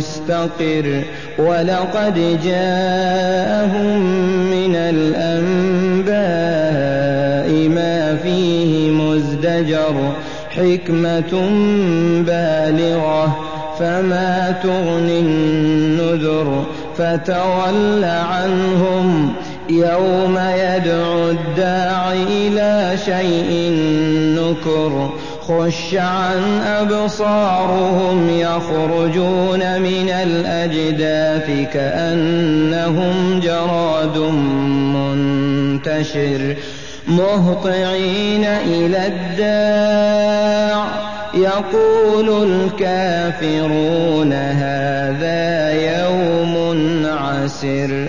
مستقر ولقد جاءهم من الأنباء ما فيه مزدجر حكمة بالغة فما تغني النذر فتول عنهم يوم يدعو الداع إلى شيء نكر خش عن أبصارهم يخرجون من الأجداث كأنهم جراد منتشر مهطعين إلى الداع. يقول الكافرون هذا يوم عسر.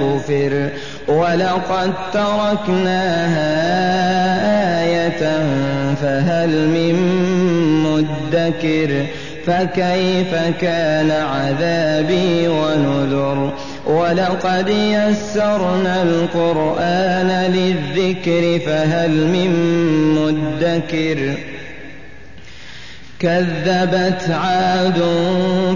كفر ولقد تركناها آية فهل من مدكر فكيف كان عذابي ونذر ولقد يسرنا القرآن للذكر فهل من مدكر كذبت عاد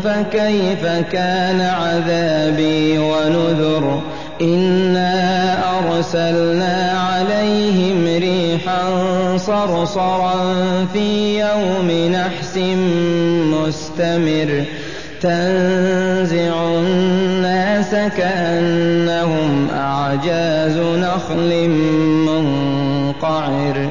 فكيف كان عذابي ونذر إنا أرسلنا عليهم ريحا صرصرا في يوم نحس مستمر تنزع الناس كأنهم أعجاز نخل منقعر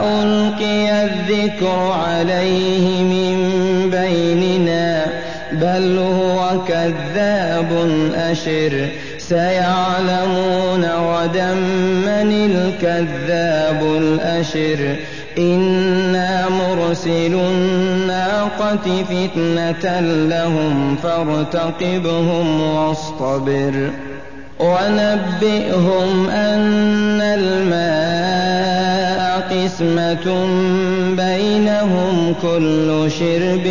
أألقي الذكر عليه من بيننا بل هو كذاب أشر. سيعلمون غدا من الكذاب الأشر. إنا مرسل الناقة فتنة لهم فارتقبهم واصطبر. ونبئهم أن الماء قسمة بينهم كل شرب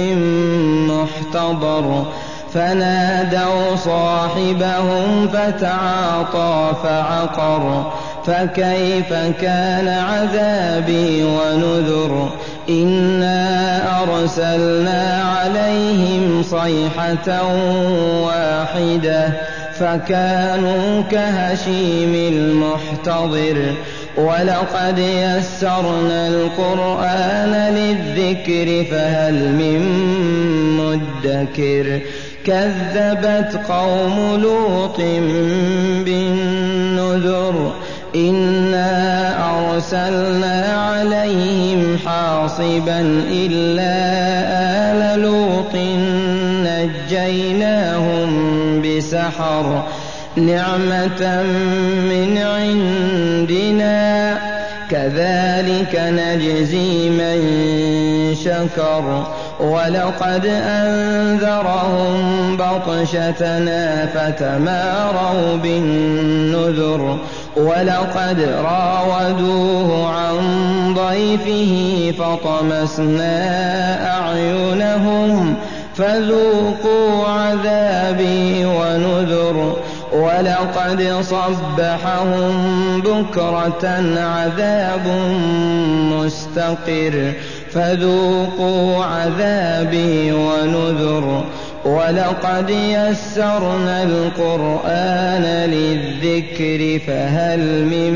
محتضر. فنادوا صاحبهم فتعاطى فعقر. فكيف كان عذابي ونذر؟ إنا أرسلنا عليهم صيحة واحدة. فكانوا كهشيم المحتضر. ولقد يسرنا القرآن للذكر فهل من مدكر؟ كذبت قوم لوط بالنذر. إنا أرسلنا عليهم حاصبا إلا آل لوط نجيناهم بسحر نعمة من عندنا. كذلك نجزي من شكر. ولقد أنذرهم بطشتنا فتماروا بالنذر. ولقد راودوه عن ضيفه فطمسنا أعينهم. فذوقوا عذابي ونذر ولقد صبحهم بكرة عذاب مستقر. فذوقوا عذابي ونذر ولقد يسرنا القرآن للذكر فهل من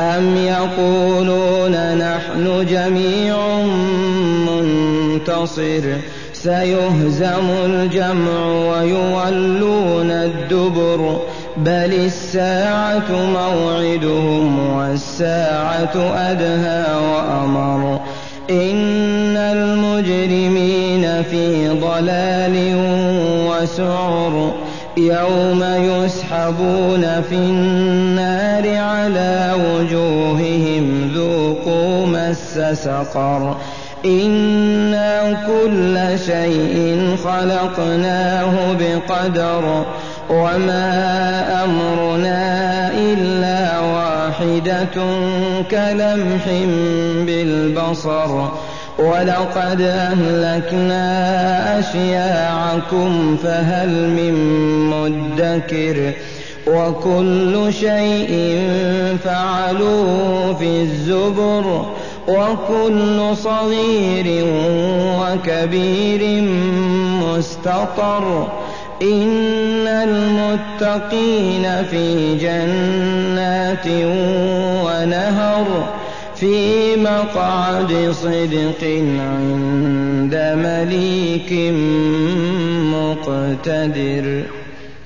أم يقولون نحن جميع منتصر سيهزم الجمع ويولون الدبر بل الساعة موعدهم والساعة أدهى وأمر إن المجرمين في ضلال وسعر يوم يسحبون في النار سقر. إنا كل شيء خلقناه بقدر وما أمرنا إلا واحدة كلمح بالبصر. ولقد أهلكنا أشياعكم فهل من مدكر. وكل شيء فعلوه في الزبر. وكل صغير وكبير مستطر. إن المتقين في جنات ونهر في مقعد صدق عند مليك مقتدر.